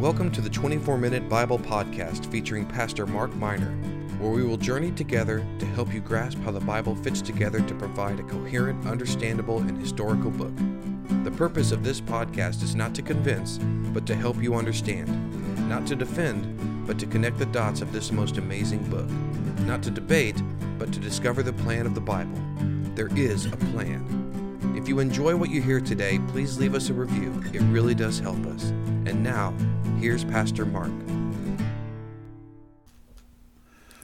Welcome to the 24 Minute Bible Podcast featuring Pastor Mark Miner, where we will journey together to help you grasp how the Bible fits together to provide a coherent, understandable, and historical book. The purpose of this podcast is not to convince, but to help you understand, not to defend, but to connect the dots of this most amazing book, not to debate, but to discover the plan of the Bible. There is a plan. If you enjoy what you hear today, please leave us a review. It really does help us. And now, here's Pastor Mark.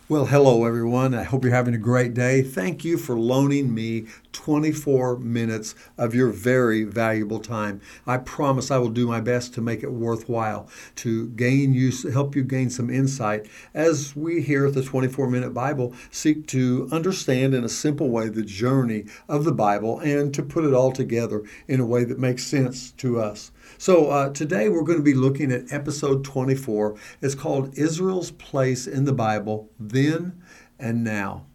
Well, hello everyone. I hope you're having a great day. Thank you for loaning me 24 minutes of your very valuable time. I promise I will do my best to make it worthwhile, to gain you, help you gain some insight as we here at the 24 Minute Bible seek to understand in a simple way the journey of the Bible and to put it all together in a way that makes sense to us. So uh, today we're going to be looking at episode 24. It's called Israel's Place in the Bible, Then and Now.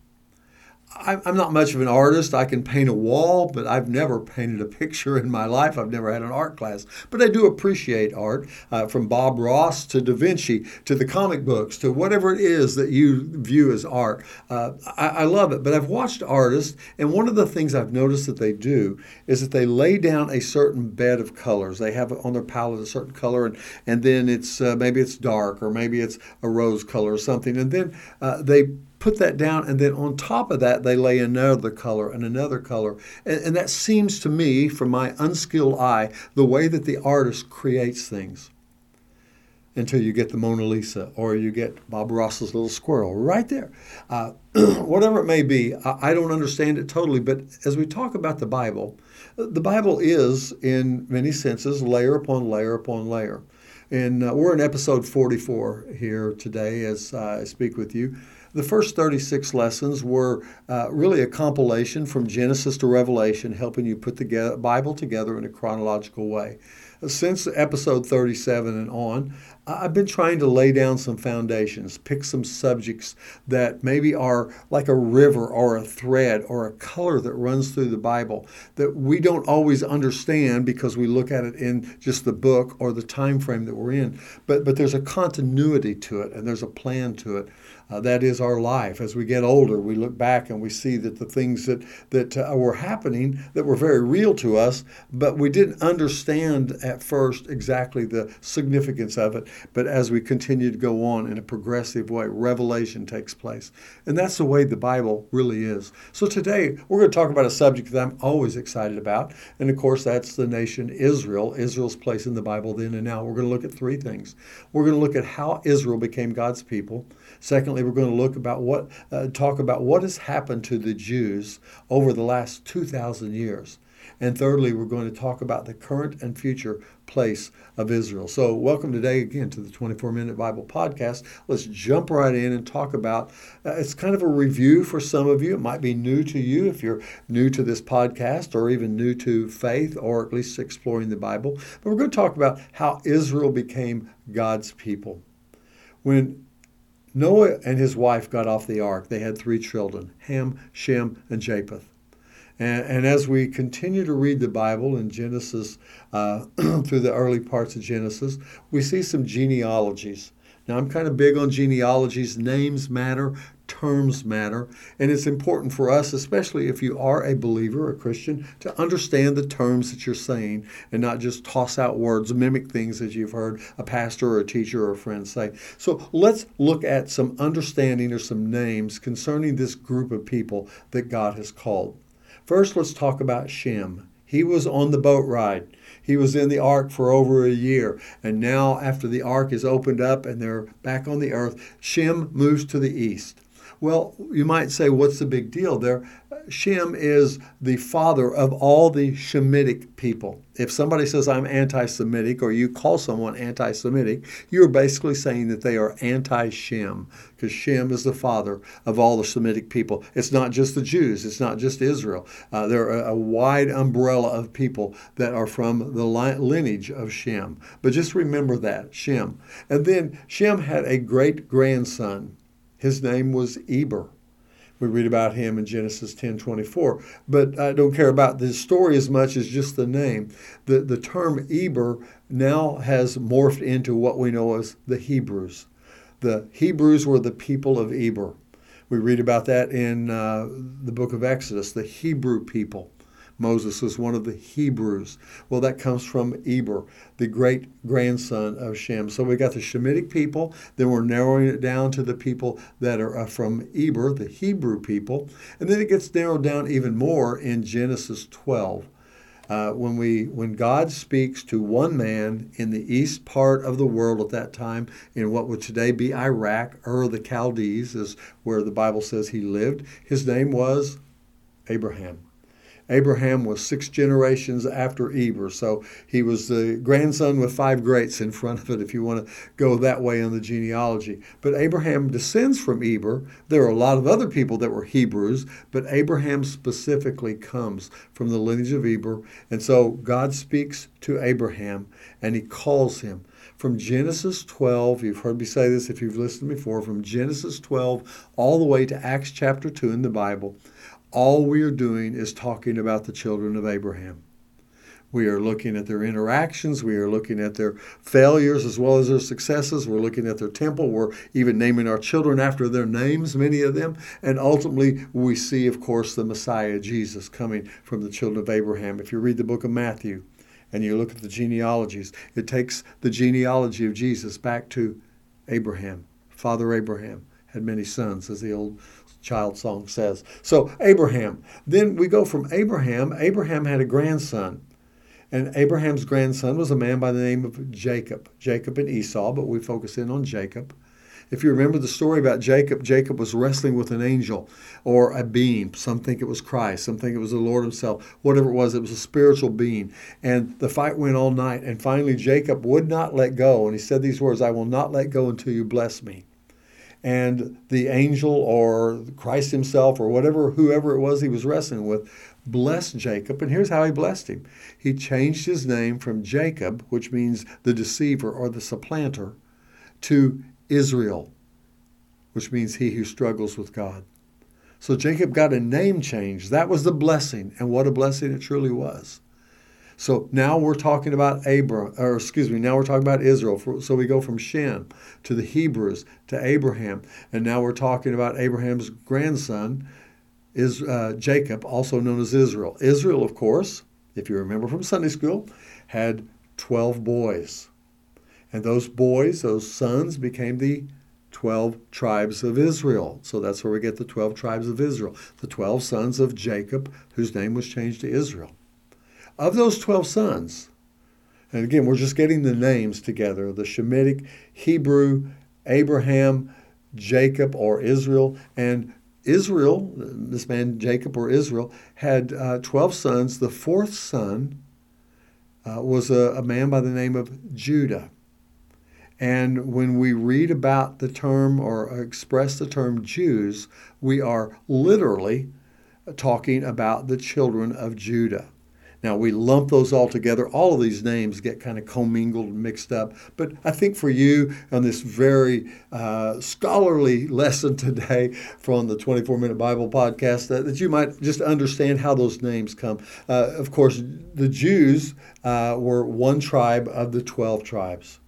I'm not much of an artist. I can paint a wall, but I've never painted a picture in my life. I've never had an art class. But I do appreciate art, uh, from Bob Ross to Da Vinci to the comic books to whatever it is that you view as art. Uh, I, I love it. But I've watched artists, and one of the things I've noticed that they do is that they lay down a certain bed of colors. They have on their palette a certain color, and, and then it's uh, maybe it's dark or maybe it's a rose color or something. And then uh, they put that down, and then on top of that, they lay another color and another color. And, and that seems to me, from my unskilled eye, the way that the artist creates things until you get the Mona Lisa or you get Bob Ross's little squirrel right there. Uh, whatever it may be, I, I, don't understand it totally, but as we talk about the Bible, the Bible is, in many senses, layer upon layer upon layer. And uh, we're in episode 44 here today as uh, I speak with you. The first 36 lessons were uh, really a compilation from Genesis to Revelation, helping you put the Bible together in a chronological way. Since episode 37 and on, I've been trying to lay down some foundations, pick some subjects that maybe are like a river or a thread or a color that runs through the Bible that we don't always understand because we look at it in just the book or the time frame that we're in. But but there's a continuity to it and there's a plan to it. Uh, that is our life. As we get older, we look back and we see that the things that that uh, were happening that were very real to us, but we didn't understand at first exactly the significance of it. But as we continue to go on in a progressive way, revelation takes place, and that's the way the Bible really is. So today we're going to talk about a subject that I'm always excited about, and of course that's the nation Israel, Israel's place in the Bible then and now. We're going to look at three things. We're going to look at how Israel became God's people. Secondly, we're going to look about what uh, talk about what has happened to the Jews over the last 2,000 years. And thirdly, we're going to talk about the current and future place of Israel. So, welcome today again to the 24 Minute Bible Podcast. Let's jump right in and talk about uh, it's kind of a review for some of you. It might be new to you if you're new to this podcast or even new to faith or at least exploring the Bible. But we're going to talk about how Israel became God's people. When Noah and his wife got off the ark. They had three children Ham, Shem, and Japheth. And, and as we continue to read the Bible in Genesis, uh, through the early parts of Genesis, we see some genealogies. Now, I'm kind of big on genealogies. Names matter, terms matter. And it's important for us, especially if you are a believer, a Christian, to understand the terms that you're saying and not just toss out words, mimic things that you've heard a pastor or a teacher or a friend say. So let's look at some understanding or some names concerning this group of people that God has called. First, let's talk about Shem. He was on the boat ride. He was in the ark for over a year. And now, after the ark is opened up and they're back on the earth, Shem moves to the east. Well, you might say, what's the big deal there? Shem is the father of all the Shemitic people. If somebody says I'm anti Semitic or you call someone anti Semitic, you're basically saying that they are anti Shem because Shem is the father of all the Semitic people. It's not just the Jews, it's not just Israel. Uh, there are a, wide umbrella of people that are from the lineage of Shem. But just remember that, Shem. And then Shem had a great grandson his name was Eber. We read about him in Genesis 10:24, but I don't care about the story as much as just the name. The the term Eber now has morphed into what we know as the Hebrews. The Hebrews were the people of Eber. We read about that in uh, the book of Exodus, the Hebrew people. Moses was one of the Hebrews. Well, that comes from Eber, the great grandson of Shem. So we got the Shemitic people, then we're narrowing it down to the people that are uh, from Eber, the Hebrew people. And then it gets narrowed down even more in Genesis 12. Uh, when we when God speaks to one man in the east part of the world at that time, in what would today be Iraq, Ur the Chaldees is where the Bible says he lived. His name was Abraham. Abraham was six generations after Eber, so he was the grandson with five greats in front of it, if you want to go that way in the genealogy. But Abraham descends from Eber. There are a lot of other people that were Hebrews, but Abraham specifically comes from the lineage of Eber. And so God speaks to Abraham and he calls him. From Genesis 12, you've heard me say this if you've listened before, from Genesis 12 all the way to Acts chapter 2 in the Bible, all we are doing is talking about the children of Abraham. We are looking at their interactions. We are looking at their failures as well as their successes. We're looking at their temple. We're even naming our children after their names, many of them. And ultimately, we see, of course, the Messiah, Jesus, coming from the children of Abraham. If you read the book of Matthew and you look at the genealogies, it takes the genealogy of Jesus back to Abraham. Father Abraham had many sons, as the old child song says. So, Abraham. Then we go from Abraham. Abraham had a grandson. And Abraham's grandson was a man by the name of Jacob. Jacob and Esau, but we focus in on Jacob. If you remember the story about Jacob, Jacob was wrestling with an angel or a being. Some think it was Christ, some think it was the Lord Himself. Whatever it was, it was a spiritual being. And the fight went all night. And finally, Jacob would not let go. And he said these words I will not let go until you bless me and the angel or Christ himself or whatever, whoever it was he was wrestling with, blessed Jacob. And here's how he blessed him he changed his name from Jacob, which means the deceiver or the supplanter, to Israel, which means he who struggles with God. So Jacob got a name change. That was the blessing, and what a blessing it truly was. So now we're talking about Abraham, or excuse me, now we're talking about Israel. So we go from Shem to the Hebrews to Abraham, and now we're talking about Abraham's grandson, is uh, Jacob, also known as Israel. Israel, of course, if you remember from Sunday school, had 12 boys. And those boys, those sons, became the 12 tribes of Israel. So that's where we get the 12 tribes of Israel, the 12 sons of Jacob, whose name was changed to Israel. Of those 12 sons, and again, we're just getting the names together the Shemitic, Hebrew, Abraham, Jacob, or Israel. And Israel, this man Jacob or Israel, had uh, 12 sons. The fourth son uh, was a, a man by the name of Judah. And when we read about the term or express the term Jews, we are literally talking about the children of Judah. Now, we lump those all together. All of these names get kind of commingled and mixed up. But I think for you on this very uh, scholarly lesson today from the 24 Minute Bible Podcast, that, that you might just understand how those names come. Uh, of course, the Jews uh, were one tribe of the 12 tribes.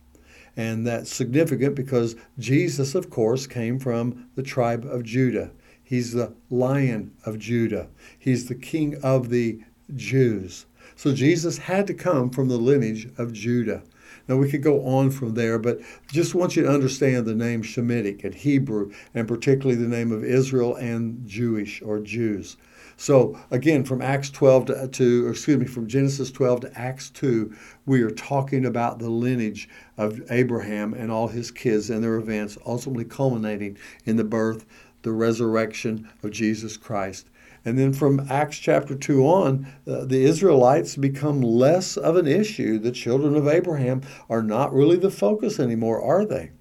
And that's significant because Jesus, of course, came from the tribe of Judah. He's the lion of Judah. He's the king of the Jews. So Jesus had to come from the lineage of Judah. Now we could go on from there, but just want you to understand the name Shemitic and Hebrew, and particularly the name of Israel and Jewish or Jews. So again, from Acts 12 to, to excuse me, from Genesis 12 to Acts 2, we are talking about the lineage of Abraham and all his kids and their events, ultimately culminating in the birth, the resurrection of Jesus Christ. And then from Acts chapter 2 on, uh, the Israelites become less of an issue. The children of Abraham are not really the focus anymore, are they?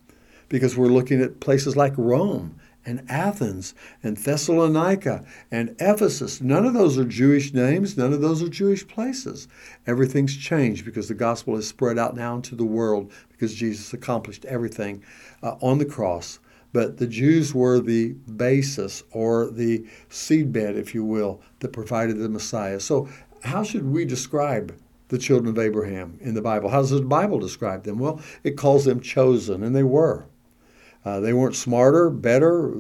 Because we're looking at places like Rome and Athens and Thessalonica and Ephesus. None of those are Jewish names, none of those are Jewish places. Everything's changed because the gospel is spread out now into the world because Jesus accomplished everything uh, on the cross but the Jews were the basis or the seedbed, if you will, that provided the Messiah. So, how should we describe the children of Abraham in the Bible. How does the Bible describe them? Well, it calls them chosen, and they were. Uh, they weren't smarter, better,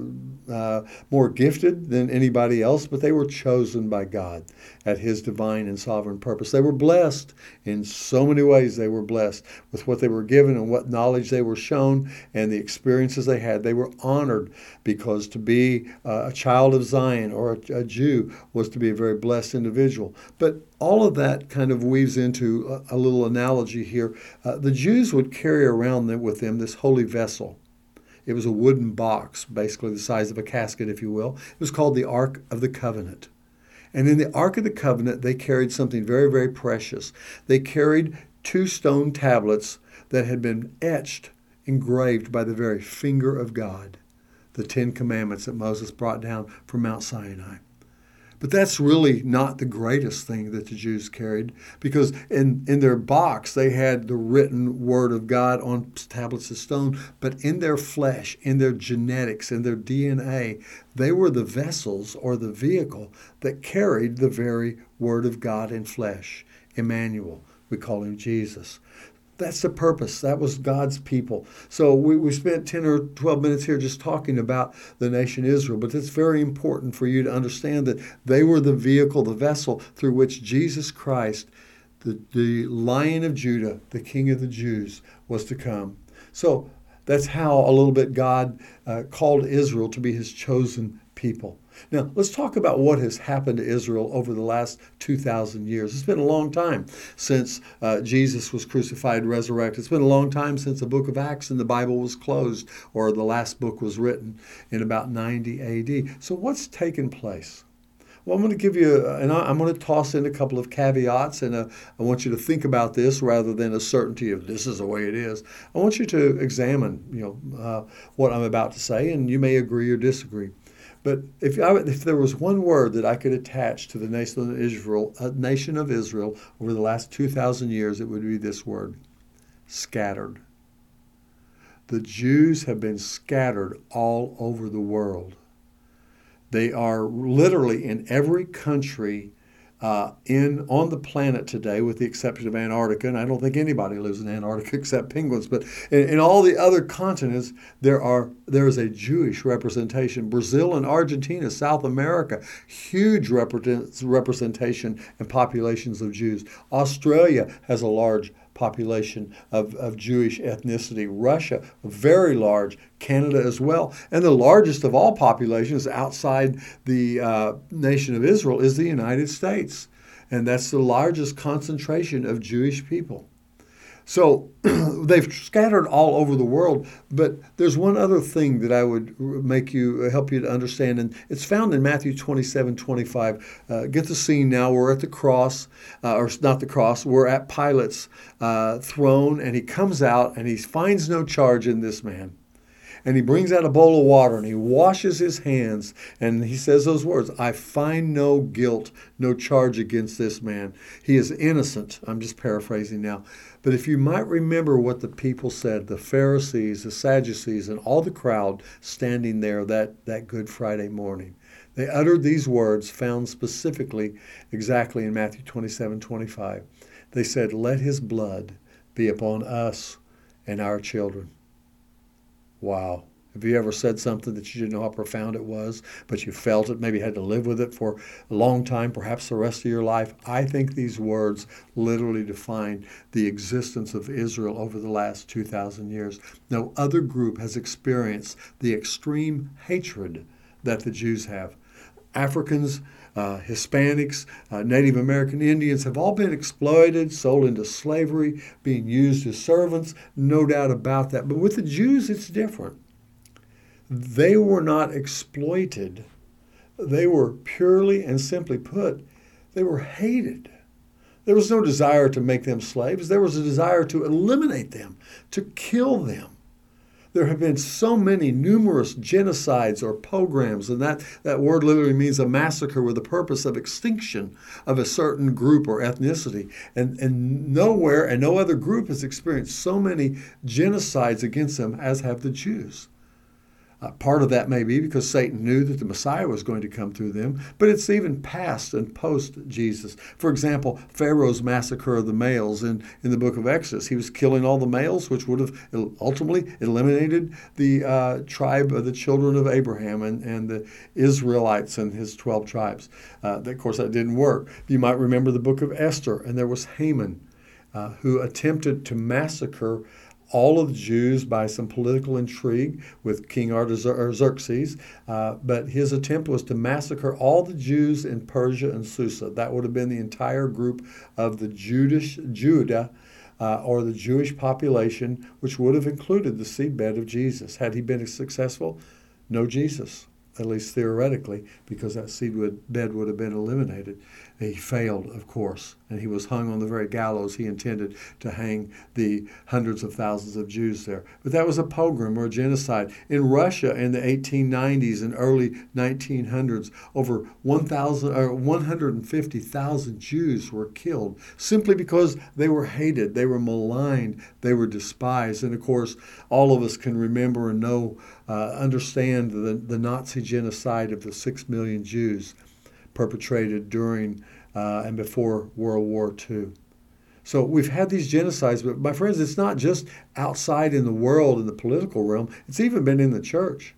uh, more gifted than anybody else, but they were chosen by God at His divine and sovereign purpose. They were blessed in so many ways. They were blessed with what they were given and what knowledge they were shown and the experiences they had. They were honored because to be uh, a child of Zion or a, a, Jew was to be a very blessed individual. But all of that kind of weaves into a, a little analogy here. Uh, the Jews would carry around with them this holy vessel it was a wooden box, basically the size of a casket, if you will. It was called the Ark of the Covenant. And in the Ark of the Covenant, they carried something very, very precious. They carried two stone tablets that had been etched, engraved by the very finger of God, the Ten Commandments that Moses brought down from Mount Sinai. But that's really not the greatest thing that the Jews carried because in, in their box they had the written word of God on tablets of stone, but in their flesh, in their genetics, in their DNA, they were the vessels or the vehicle that carried the very word of God in flesh. Emmanuel, we call him Jesus. That's the purpose. That was God's people. So we, we spent 10 or 12 minutes here just talking about the nation Israel, but it's very important for you to understand that they were the vehicle, the vessel through which Jesus Christ, the, the Lion of Judah, the King of the Jews, was to come. So that's how a little bit God uh, called Israel to be his chosen people. Now, let's talk about what has happened to Israel over the last 2,000 years. It's been a long time since uh, Jesus was crucified, resurrected. It's been a long time since the book of Acts and the Bible was closed, or the last book was written in about 90 AD. So, what's taken place? Well, I'm going to give you, and I'm going to toss in a couple of caveats, and uh, I want you to think about this rather than a certainty of this is the way it is. I want you to examine, you know, uh, what I'm about to say, and you may agree or disagree. But if, I, if there was one word that I could attach to the nation of Israel, a nation of Israel over the last 2,000 years, it would be this word scattered. The Jews have been scattered all over the world. They are literally in every country uh, in on the planet today, with the exception of Antarctica, and I don't think anybody lives in Antarctica except penguins. But in, in all the other continents, there are there is a Jewish representation. Brazil and Argentina, South America, huge representation and populations of Jews. Australia has a large population of, of Jewish ethnicity. Russia, very large. Canada as well. And the largest of all populations outside the uh, nation of Israel is the United States. And that's the largest concentration of Jewish people. So they've scattered all over the world, but there's one other thing that I would make you uh, help you to understand, and it's found in Matthew 27 25. Uh, get the scene now. We're at the cross, uh, or not the cross, we're at Pilate's uh, throne, and he comes out and he finds no charge in this man and he brings out a bowl of water and he washes his hands and he says those words I find no guilt, no charge against this man. He is innocent. I'm just paraphrasing now. But if you might remember what the people said, the Pharisees, the Sadducees, and all the crowd standing there that, that Good Friday morning, they uttered these words found specifically exactly in Matthew 27 25. They said, Let his blood be upon us and our children. Wow. Have you ever said something that you didn't know how profound it was, but you felt it, maybe had to live with it for a long time, perhaps the rest of your life? I think these words literally define the existence of Israel over the last 2,000 years. No other group has experienced the extreme hatred that the Jews have. Africans, uh, Hispanics, uh, Native American Indians have all been exploited, sold into slavery, being used as servants, no doubt about that. But with the Jews, it's different. They were not exploited, they were purely and simply put, they were hated. There was no desire to make them slaves. There was a desire to eliminate them, to kill them. There have been so many numerous genocides or pogroms, and that, that word literally means a massacre with the purpose of extinction of a certain group or ethnicity. And, and nowhere and no other group has experienced so many genocides against them as have the Jews. Uh, part of that may be because Satan knew that the Messiah was going to come through them, but it's even past and post Jesus. For example, Pharaoh's massacre of the males in, in the book of Exodus. He was killing all the males, which would have ultimately eliminated the uh, tribe of the children of Abraham and, and the Israelites and his 12 tribes. Uh, of course, that didn't work. You might remember the book of Esther, and there was Haman. Uh, who attempted to massacre all of the Jews by some political intrigue with King Artaxerxes, uh, but his attempt was to massacre all the Jews in Persia and Susa. That would have been the entire group of the Judish, Judah, uh, or the Jewish population, which would have included the seedbed of Jesus. Had he been successful? No Jesus at least theoretically, because that seedbed would have been eliminated. He failed, of course, and he was hung on the very gallows he intended to hang the hundreds of thousands of Jews there. But that was a pogrom or a genocide. In Russia in the 1890s and early 1900s, over 1,000 or 150,000 Jews were killed simply because they were hated, they were maligned, they were despised. And of course, all of us can remember and know, uh, understand the, the Nazi genocide of the six million Jews perpetrated during uh, and before World War II. So we've had these genocides, but my friends, it's not just outside in the world, in the political realm, it's even been in the church.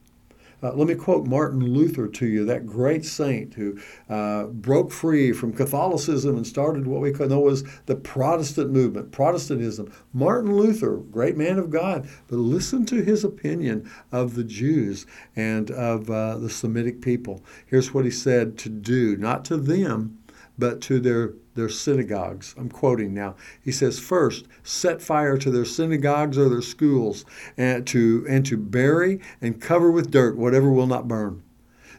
Uh, let me quote Martin Luther to you, that great saint who uh, broke free from Catholicism and started what we know as the Protestant movement, Protestantism. Martin Luther, great man of God, but listen to his opinion of the Jews and of uh, the Semitic people. Here's what he said to do, not to them, but to their their synagogues. I'm quoting now. He says, First, set fire to their synagogues or their schools, and to, and to bury and cover with dirt whatever will not burn,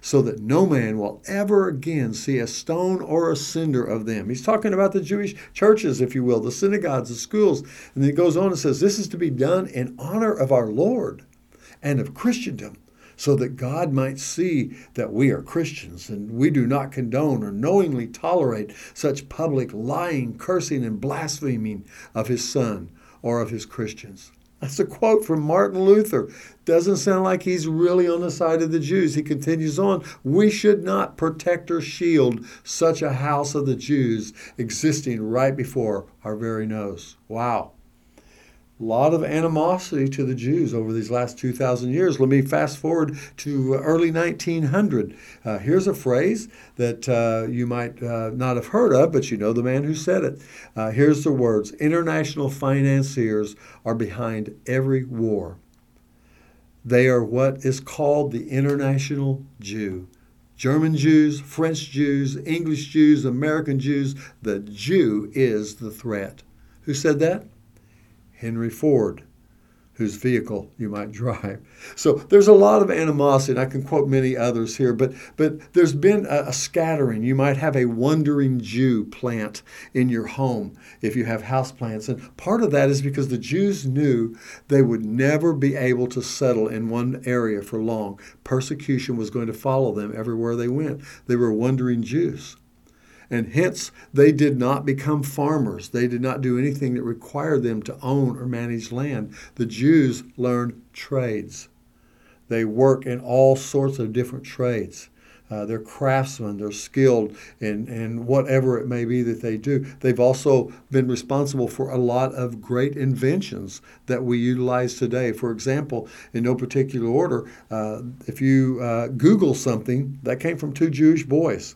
so that no man will ever again see a stone or a cinder of them. He's talking about the Jewish churches, if you will, the synagogues, the schools. And then he goes on and says, This is to be done in honor of our Lord and of Christendom so that God might see that we are Christians and we do not condone or knowingly tolerate such public lying, cursing, and blaspheming of his Son or of his Christians. That's a quote from Martin Luther. Doesn't sound like he's really on the side of the Jews. He continues on We should not protect or shield such a house of the Jews existing right before our very nose. Wow lot of animosity to the Jews over these last 2,000 years. Let me fast forward to early 1900. Uh, here's a phrase that uh, you might uh, not have heard of, but you know the man who said it. Uh, here's the words International financiers are behind every war. They are what is called the international Jew. German Jews, French Jews, English Jews, American Jews, the Jew is the threat. Who said that? Henry Ford, whose vehicle you might drive. So there's a lot of animosity, and I can quote many others here, but, but there's been a, a, scattering. You might have a wandering Jew plant in your home if you have house plants. And part of that is because the Jews knew they would never be able to settle in one area for long. Persecution was going to follow them everywhere they went. They were wandering Jews and hence they did not become farmers. They did not do anything that required them to own or manage land. The Jews learned trades. They work in all sorts of different trades. Uh, they're craftsmen, they're skilled in, in whatever it may be that they do. They've also been responsible for a lot of great inventions that we utilize today. For example, in no particular order, uh, if you uh, Google something, that came from two Jewish boys.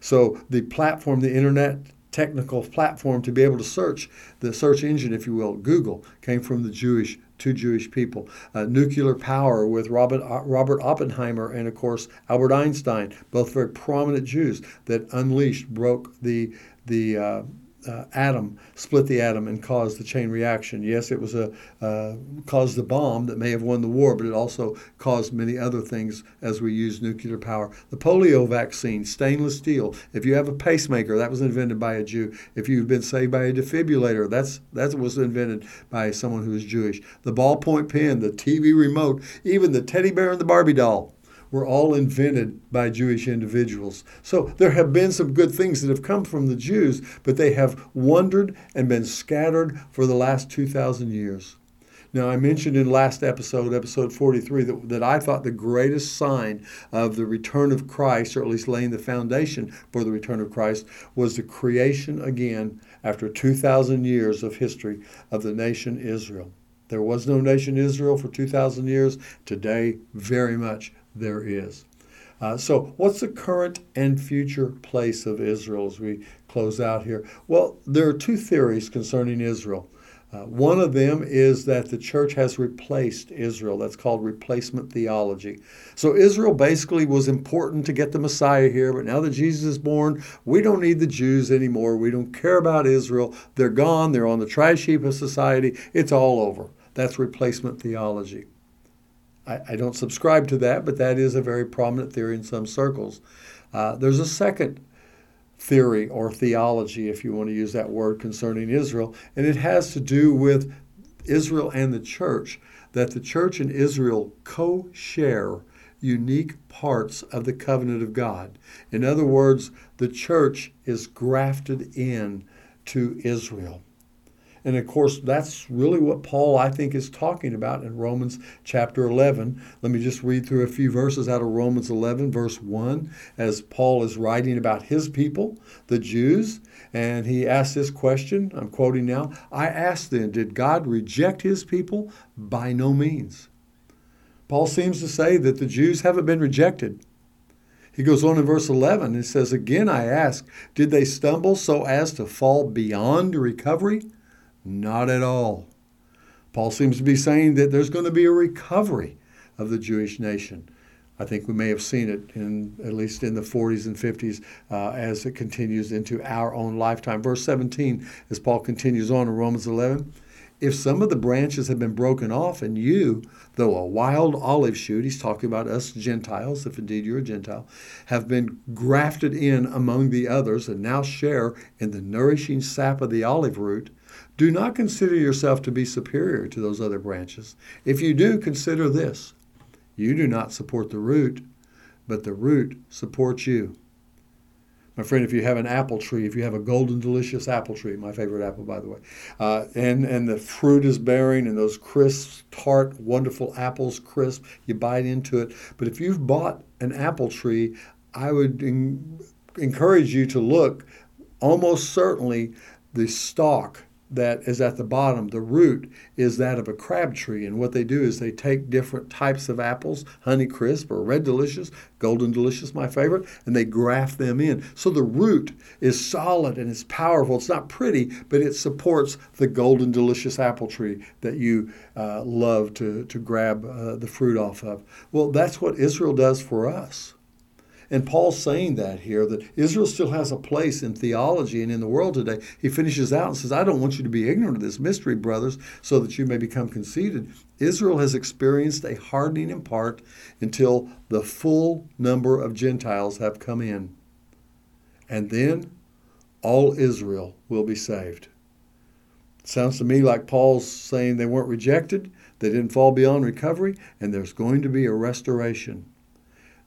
So the platform, the internet technical platform to be able to search, the search engine, if you will, Google, came from the Jewish two Jewish people. Uh, nuclear power with Robert, uh, Robert Oppenheimer and, of course, Albert Einstein, both very prominent Jews that unleashed, broke the the uh, uh, atom, split the atom, and caused the chain reaction. Yes, it was a uh, caused the bomb that may have won the war, but it also caused many other things as we use nuclear power. The polio vaccine, stainless steel. If you have a pacemaker, that was invented by a Jew. If you've been saved by a defibrillator, that's that was invented by someone who was Jewish. The ballpoint pen, the TV remote, even the teddy bear and the Barbie doll were all invented by Jewish individuals. So there have been some good things that have come from the Jews, but they have wandered and been scattered for the last 2,000 years. Now, I mentioned in last episode, episode 43, that, that I thought the greatest sign of the return of Christ, or at least laying the foundation for the return of Christ, was the creation again after 2,000 years of history of the nation Israel. There was no nation Israel for 2,000 years. Today, very much there is. Uh, so, what's the current and future place of Israel as we close out here? Well, there are two theories concerning Israel. Uh, one of them is that the church has replaced Israel. That's called replacement theology. So Israel basically was important to get the Messiah here, but now that Jesus is born, we don't need the Jews anymore. We don't care about Israel. They're gone. They're on the trash heap of society. It's all over. That's replacement theology. I, I don't subscribe to that, but that is a very prominent theory in some circles. Uh, there's a second theory or theology, if you want to use that word, concerning Israel, and it has to do with Israel and the church, that the church and Israel co share unique parts of the covenant of God. In other words, the church is grafted in to Israel. And of course, that's really what Paul, I think, is talking about in Romans chapter 11. Let me just read through a few verses out of Romans 11, verse 1, as Paul is writing about his people, the Jews. And he asks this question I'm quoting now I ask then, did God reject his people? By no means. Paul seems to say that the Jews haven't been rejected. He goes on in verse 11 and says, Again I ask, did they stumble so as to fall beyond recovery? Not at all. Paul seems to be saying that there's going to be a recovery of the Jewish nation. I think we may have seen it in at least in the 40s and 50s uh, as it continues into our own lifetime. Verse 17, as Paul continues on in Romans 11, if some of the branches have been broken off, and you, though a wild olive shoot, he's talking about us Gentiles, if indeed you're a Gentile, have been grafted in among the others and now share in the nourishing sap of the olive root, do not consider yourself to be superior to those other branches. If you do, consider this you do not support the root, but the root supports you. My friend, if you have an apple tree, if you have a golden delicious apple tree, my favorite apple, by the way, uh, and, and the fruit is bearing and those crisp, tart, wonderful apples, crisp, you bite into it. But if you've bought an apple tree, I would en- encourage you to look almost certainly the stalk that is at the bottom, the root, is that of a crab tree. And what they do is they take different types of apples, Honey Crisp or Red Delicious, Golden Delicious, my favorite, and they graft them in. So the root is solid and it's powerful. It's not pretty, but it supports the Golden Delicious apple tree that you uh, love to, to grab uh, the fruit off of. Well, that's what Israel does for us. And Paul's saying that here, that Israel still has a place in theology and in the world today. He finishes out and says, I don't want you to be ignorant of this mystery, brothers, so that you may become conceited. Israel has experienced a hardening in part until the full number of Gentiles have come in. And then all Israel will be saved. Sounds to me like Paul's saying they weren't rejected, they didn't fall beyond recovery, and there's going to be a restoration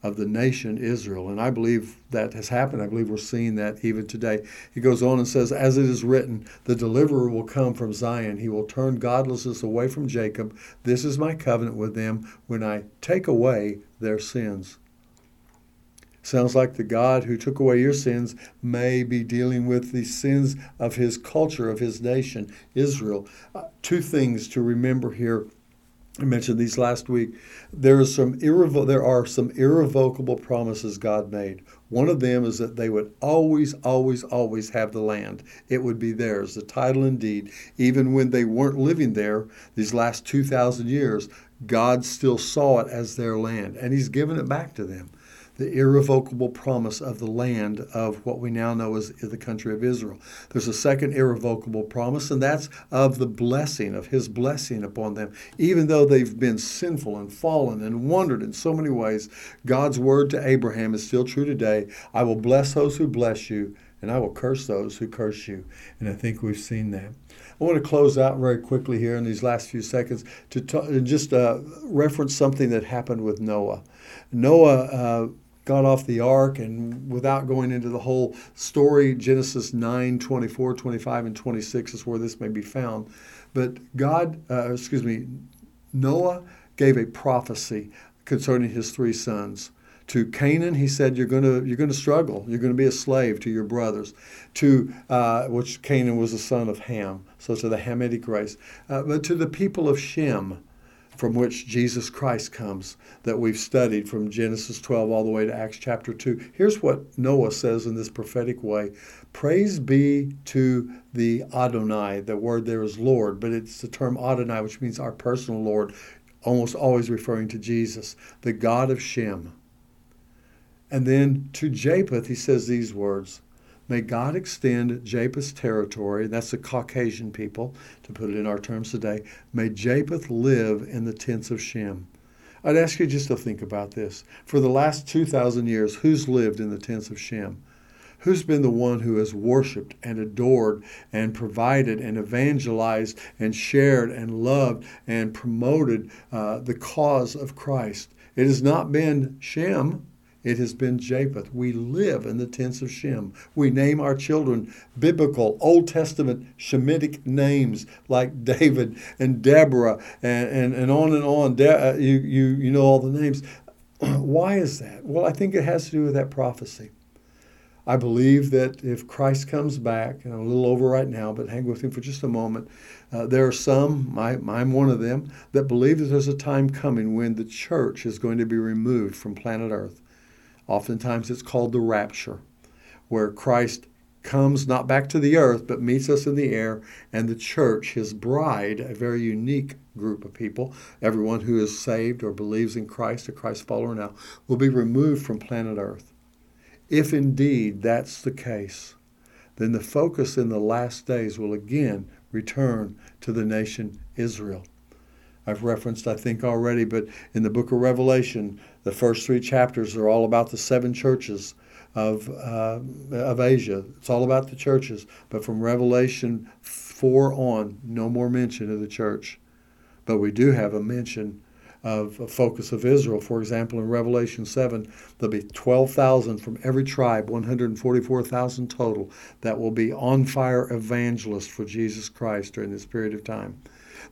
of the nation Israel. And I believe that has happened. I believe we're seeing that even today. He goes on and says, As it is written, the deliverer will come from Zion. He will turn godlessness away from Jacob. This is my covenant with them when I take away their sins. Sounds like the God who took away your sins may be dealing with the sins of his culture, of his nation, Israel. Uh, two things to remember here I mentioned these last week. There is some irrevo- there are some irrevocable promises God made. One of them is that they would always, always, always have the land. It would be theirs, the title and deed. Even when they weren't living there these last 2,000 years, God still saw it as their land, and He's given it back to them the irrevocable promise of the land of what we now know as the country of Israel. There's a second irrevocable promise, and that's of the blessing, of his blessing upon them. Even though they've been sinful and fallen and wandered in so many ways, God's word to Abraham is still true today. I will bless those who bless you, and I will curse those who curse you. And I think we've seen that. I want to close out very quickly here in these last few seconds to talk, just uh, reference something that happened with Noah. Noah uh, got off the ark and without going into the whole story genesis 9 24 25 and 26 is where this may be found But God, uh, excuse me, Noah gave a prophecy concerning his three sons. To Canaan, he said, "You're going to you're going to struggle. You're going to be a slave to your brothers." To uh, which Canaan was the son of Ham, so to the Hamitic race. Uh, but to the people of Shem, from which Jesus Christ comes, that we've studied from Genesis 12 all the way to Acts chapter 2. Here's what Noah says in this prophetic way Praise be to the Adonai. The word there is Lord, but it's the term Adonai, which means our personal Lord, almost always referring to Jesus, the God of Shem. And then to Japheth, he says these words May God extend Japheth's territory, that's the Caucasian people, to put it in our terms today. May Japheth live in the tents of Shem. I'd ask you just to think about this. For the last 2,000 years, who's lived in the tents of Shem? Who's been the one who has worshiped and adored and provided and evangelized and shared and loved and promoted uh, the cause of Christ? It has not been Shem. It has been Japheth. We live in the tents of Shem. We name our children biblical, Old Testament Shemitic names like David and Deborah and, and, and on and on. De- uh, you, you, you know all the names. Why is that? Well, I think it has to do with that prophecy. I believe that if Christ comes back, and I'm a little over right now, but hang with me for just a moment, uh, there are some, I'm one of them, that believe that there's a time coming when the church is going to be removed from planet Earth. Oftentimes it's called the rapture, where Christ comes not back to the earth, but meets us in the air, and the church, his bride, a very unique group of people, everyone who is saved or believes in Christ, a Christ follower now, will be removed from planet earth. If indeed that's the case, then the focus in the last days will again return to the nation Israel. I've referenced, I think, already, but in the book of Revelation, the first three chapters are all about the seven churches of, uh, of Asia. It's all about the churches. But from Revelation 4 on, no more mention of the church. But we do have a mention of a focus of Israel. For example, in Revelation 7, there'll be 12,000 from every tribe, 144,000 total, that will be on fire evangelists for Jesus Christ during this period of time.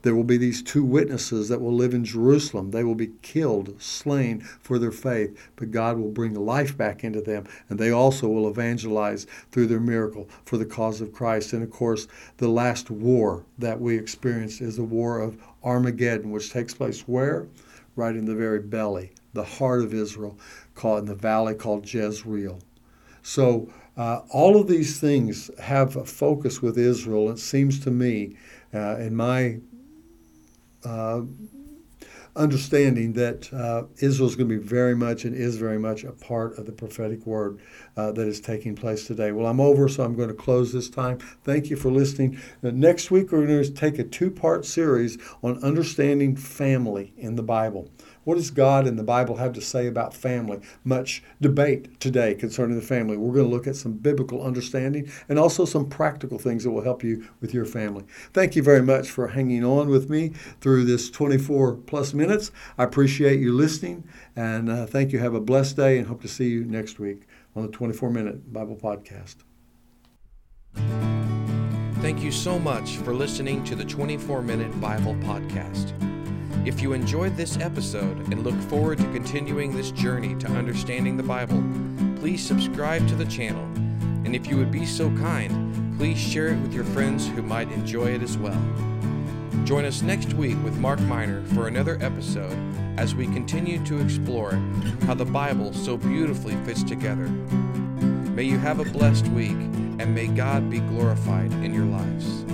There will be these two witnesses that will live in Jerusalem. They will be killed, slain for their faith, but God will bring life back into them, and they also will evangelize through their miracle for the cause of Christ. And of course, the last war that we experience is the war of Armageddon, which takes place where? Right in the very belly, the heart of Israel, called in the valley called Jezreel. So uh, all of these things have a focus with Israel. It seems to me, uh, in my uh, understanding that uh, Israel is going to be very much and is very much a part of the prophetic word uh, that is taking place today. Well, I'm over, so I'm going to close this time. Thank you for listening. Uh, next week, we're going to take a two part series on understanding family in the Bible. What does God and the Bible have to say about family? Much debate today concerning the family. We're going to look at some biblical understanding and also some practical things that will help you with your family. Thank you very much for hanging on with me through this 24 plus minutes. I appreciate you listening and uh, thank you. Have a blessed day and hope to see you next week on the 24 Minute Bible Podcast. Thank you so much for listening to the 24 Minute Bible Podcast. If you enjoyed this episode and look forward to continuing this journey to understanding the Bible, please subscribe to the channel. And if you would be so kind, please share it with your friends who might enjoy it as well. Join us next week with Mark Miner for another episode as we continue to explore how the Bible so beautifully fits together. May you have a blessed week, and may God be glorified in your lives.